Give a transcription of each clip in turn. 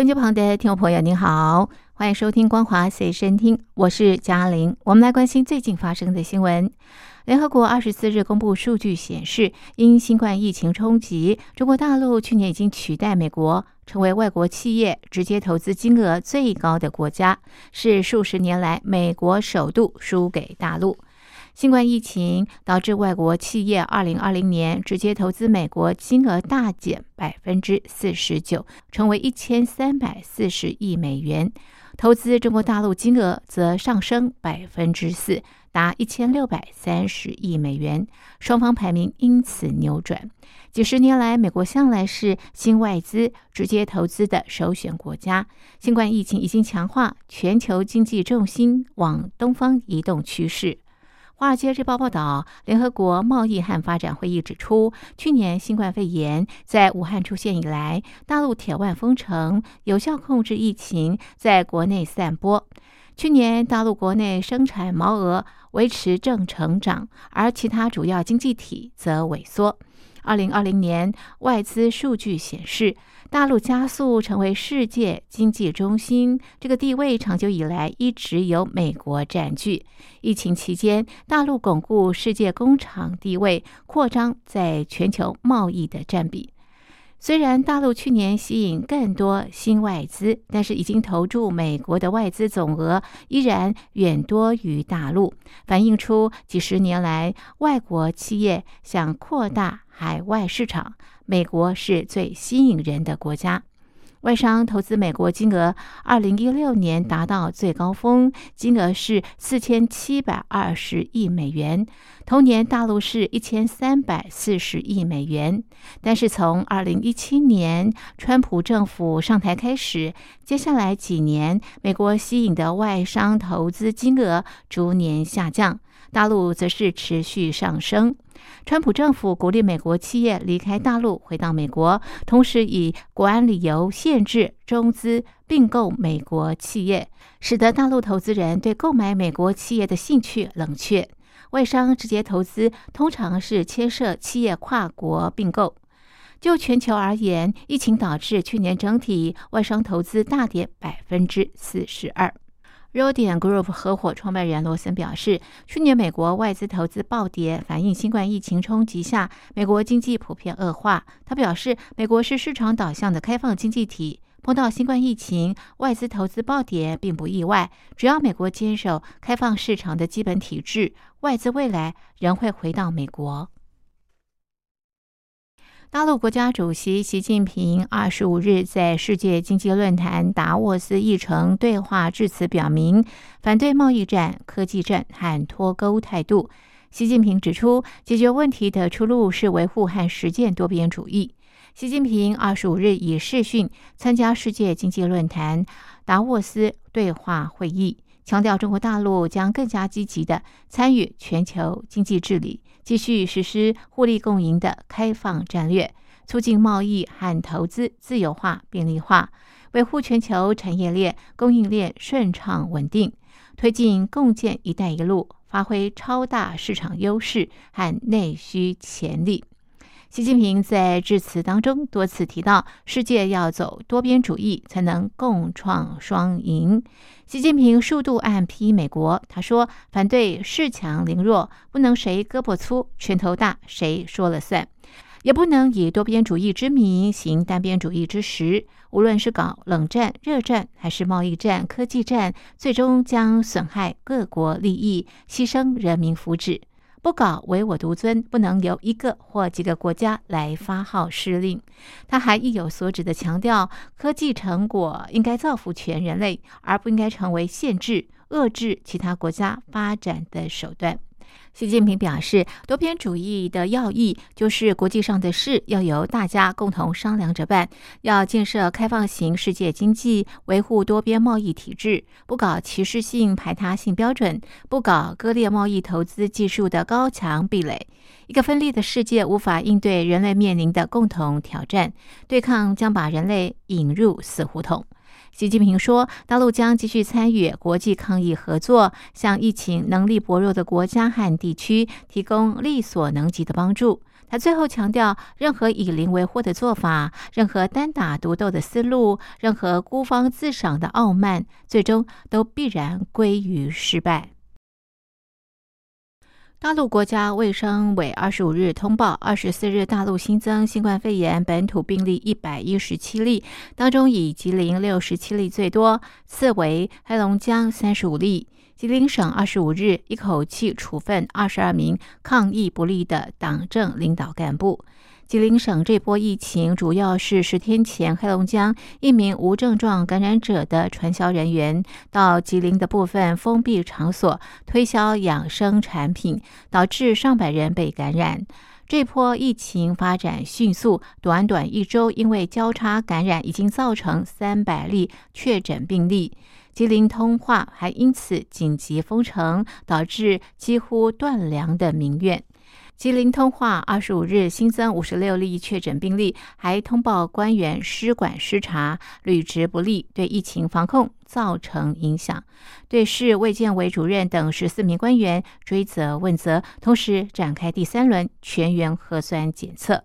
收音机旁的听众朋友，您好，欢迎收听《光华随身听》，我是嘉玲。我们来关心最近发生的新闻。联合国二十四日公布数据显示，因新冠疫情冲击，中国大陆去年已经取代美国，成为外国企业直接投资金额最高的国家，是数十年来美国首度输给大陆。新冠疫情导致外国企业二零二零年直接投资美国金额大减百分之四十九，成为一千三百四十亿美元。投资中国大陆金额则上升百分之四，达一千六百三十亿美元，双方排名因此扭转。几十年来，美国向来是新外资直接投资的首选国家。新冠疫情已经强化全球经济重心往东方移动趋势。《华尔街日报》报道，联合国贸易和发展会议指出，去年新冠肺炎在武汉出现以来，大陆铁腕封城，有效控制疫情在国内散播。去年大陆国内生产毛额维持正成长，而其他主要经济体则萎缩。二零二零年外资数据显示。大陆加速成为世界经济中心，这个地位长久以来一直由美国占据。疫情期间，大陆巩固世界工厂地位，扩张在全球贸易的占比。虽然大陆去年吸引更多新外资，但是已经投注美国的外资总额依然远多于大陆，反映出几十年来外国企业想扩大海外市场。美国是最吸引人的国家，外商投资美国金额，二零一六年达到最高峰，金额是四千七百二十亿美元，同年大陆是一千三百四十亿美元。但是从二零一七年川普政府上台开始，接下来几年美国吸引的外商投资金额逐年下降，大陆则是持续上升。川普政府鼓励美国企业离开大陆回到美国，同时以国安理由限制中资并购美国企业，使得大陆投资人对购买美国企业的兴趣冷却。外商直接投资通常是牵涉企业跨国并购。就全球而言，疫情导致去年整体外商投资大跌百分之四十二。Rodian Group 合伙创办人罗森表示，去年美国外资投资暴跌，反映新冠疫情冲击下美国经济普遍恶化。他表示，美国是市场导向的开放经济体，碰到新冠疫情，外资投资暴跌并不意外。只要美国坚守开放市场的基本体制，外资未来仍会回到美国。大陆国家主席习近平二十五日在世界经济论坛达沃斯议程对话致辞，表明反对贸易战、科技战和脱钩态度。习近平指出，解决问题的出路是维护和实践多边主义。习近平二十五日以视讯参加世界经济论坛达沃斯对话会议，强调中国大陆将更加积极的参与全球经济治理。继续实施互利共赢的开放战略，促进贸易和投资自由化便利化，维护全球产业链供应链顺畅稳定，推进共建“一带一路”，发挥超大市场优势和内需潜力。习近平在致辞当中多次提到，世界要走多边主义，才能共创双赢。习近平数度暗批美国，他说：“反对恃强凌弱，不能谁胳膊粗、拳头大谁说了算，也不能以多边主义之名行单边主义之实。无论是搞冷战、热战，还是贸易战、科技战，最终将损害各国利益，牺牲人民福祉。”不搞唯我独尊，不能由一个或几个国家来发号施令。他还意有所指的强调，科技成果应该造福全人类，而不应该成为限制、遏制其他国家发展的手段。习近平表示，多边主义的要义就是国际上的事要由大家共同商量着办，要建设开放型世界经济，维护多边贸易体制，不搞歧视性、排他性标准，不搞割裂贸易、投资技术的高墙壁垒。一个分裂的世界无法应对人类面临的共同挑战，对抗将把人类引入死胡同。习近平说，大陆将继续参与国际抗疫合作，向疫情能力薄弱的国家和地区提供力所能及的帮助。他最后强调，任何以邻为壑的做法，任何单打独斗的思路，任何孤芳自赏的傲慢，最终都必然归于失败。大陆国家卫生委二十五日通报，二十四日大陆新增新冠肺炎本土病例一百一十七例，当中以吉林六十七例最多，次为黑龙江三十五例。吉林省二十五日一口气处分二十二名抗疫不力的党政领导干部。吉林省这波疫情主要是十天前黑龙江一名无症状感染者的传销人员到吉林的部分封闭场所推销养生产品，导致上百人被感染。这波疫情发展迅速，短短一周，因为交叉感染已经造成三百例确诊病例。吉林通化还因此紧急封城，导致几乎断粮的民怨。吉林通化二十五日新增五十六例确诊病例，还通报官员失管失察、履职不力，对疫情防控造成影响，对市卫健委主任等十四名官员追责问责，同时展开第三轮全员核酸检测。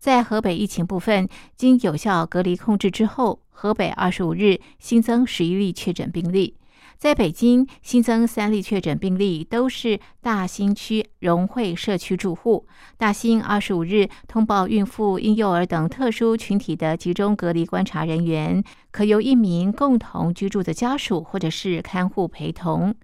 在河北疫情部分，经有效隔离控制之后，河北二十五日新增十一例确诊病例。在北京新增三例确诊病例，都是大兴区融汇社区住户。大兴二十五日通报，孕妇、婴幼儿等特殊群体的集中隔离观察人员，可由一名共同居住的家属或者是看护陪同。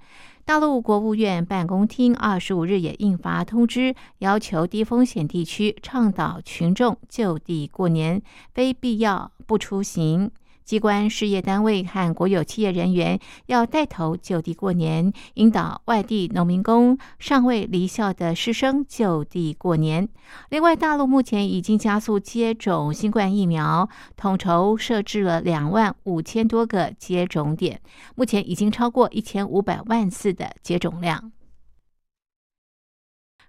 大陆国务院办公厅二十五日也印发通知，要求低风险地区倡导群众就地过年，非必要不出行。机关、事业单位和国有企业人员要带头就地过年，引导外地农民工、尚未离校的师生就地过年。另外，大陆目前已经加速接种新冠疫苗，统筹设置了两万五千多个接种点，目前已经超过一千五百万次的接种量。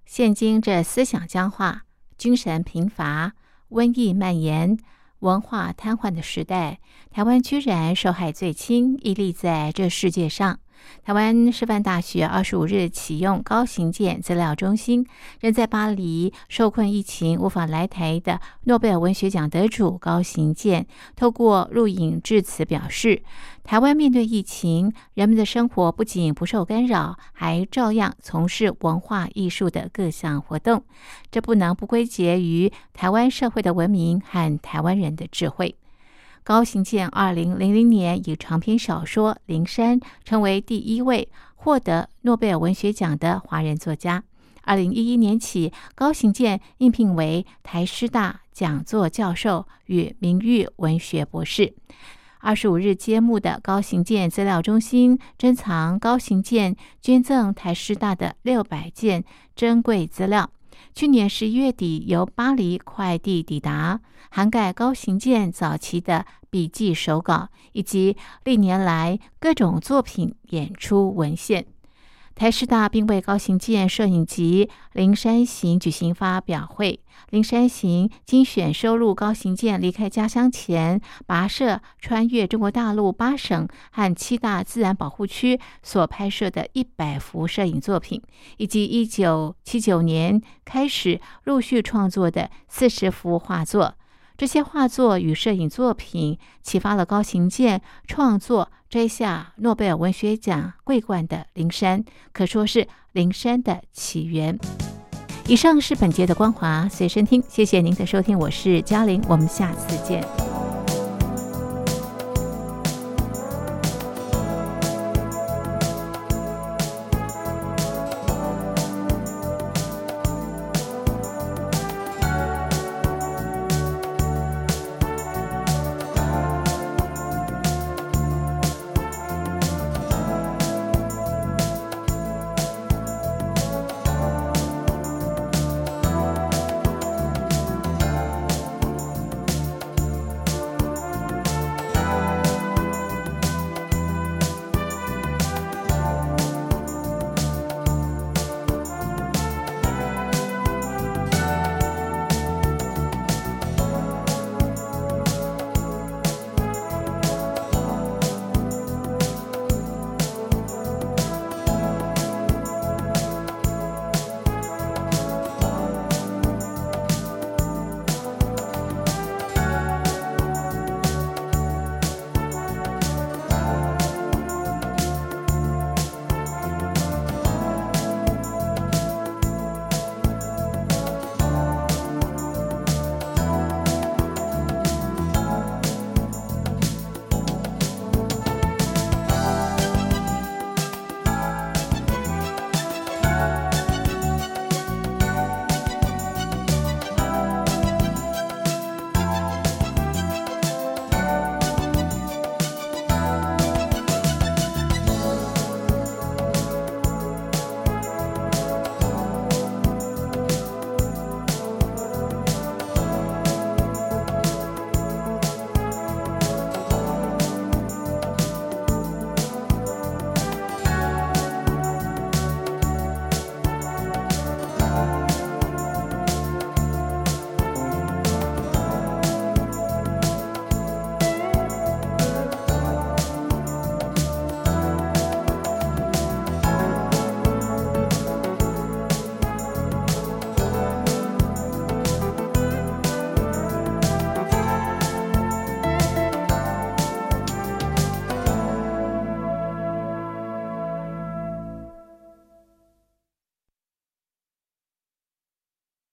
现今这思想僵化、精神贫乏、瘟疫蔓延。文化瘫痪的时代，台湾居然受害最轻，屹立在这世界上。台湾师范大学二十五日启用高行健资料中心。仍在巴黎受困疫情无法来台的诺贝尔文学奖得主高行健，透过录影致辞表示：台湾面对疫情，人们的生活不仅不受干扰，还照样从事文化艺术的各项活动。这不能不归结于台湾社会的文明和台湾人的智慧。高行健二零零零年以长篇小说《灵山》成为第一位获得诺贝尔文学奖的华人作家。二零一一年起，高行健应聘为台师大讲座教授与名誉文学博士。二十五日揭幕的高行健资料中心珍藏高行健捐赠台师大的六百件珍贵资料。去年十一月底，由巴黎快递抵达，涵盖高行健早期的笔记手稿，以及历年来各种作品、演出文献。台师大并为高行健摄影集《灵山行》举行发表会。《灵山行》精选收录高行健离开家乡前跋涉穿越中国大陆八省和七大自然保护区所拍摄的一百幅摄影作品，以及一九七九年开始陆续创作的四十幅画作。这些画作与摄影作品启发了高行健创作摘下诺贝尔文学奖桂冠的《灵山》，可说是《灵山》的起源。以上是本节的光华随身听，谢谢您的收听，我是嘉玲，我们下次见。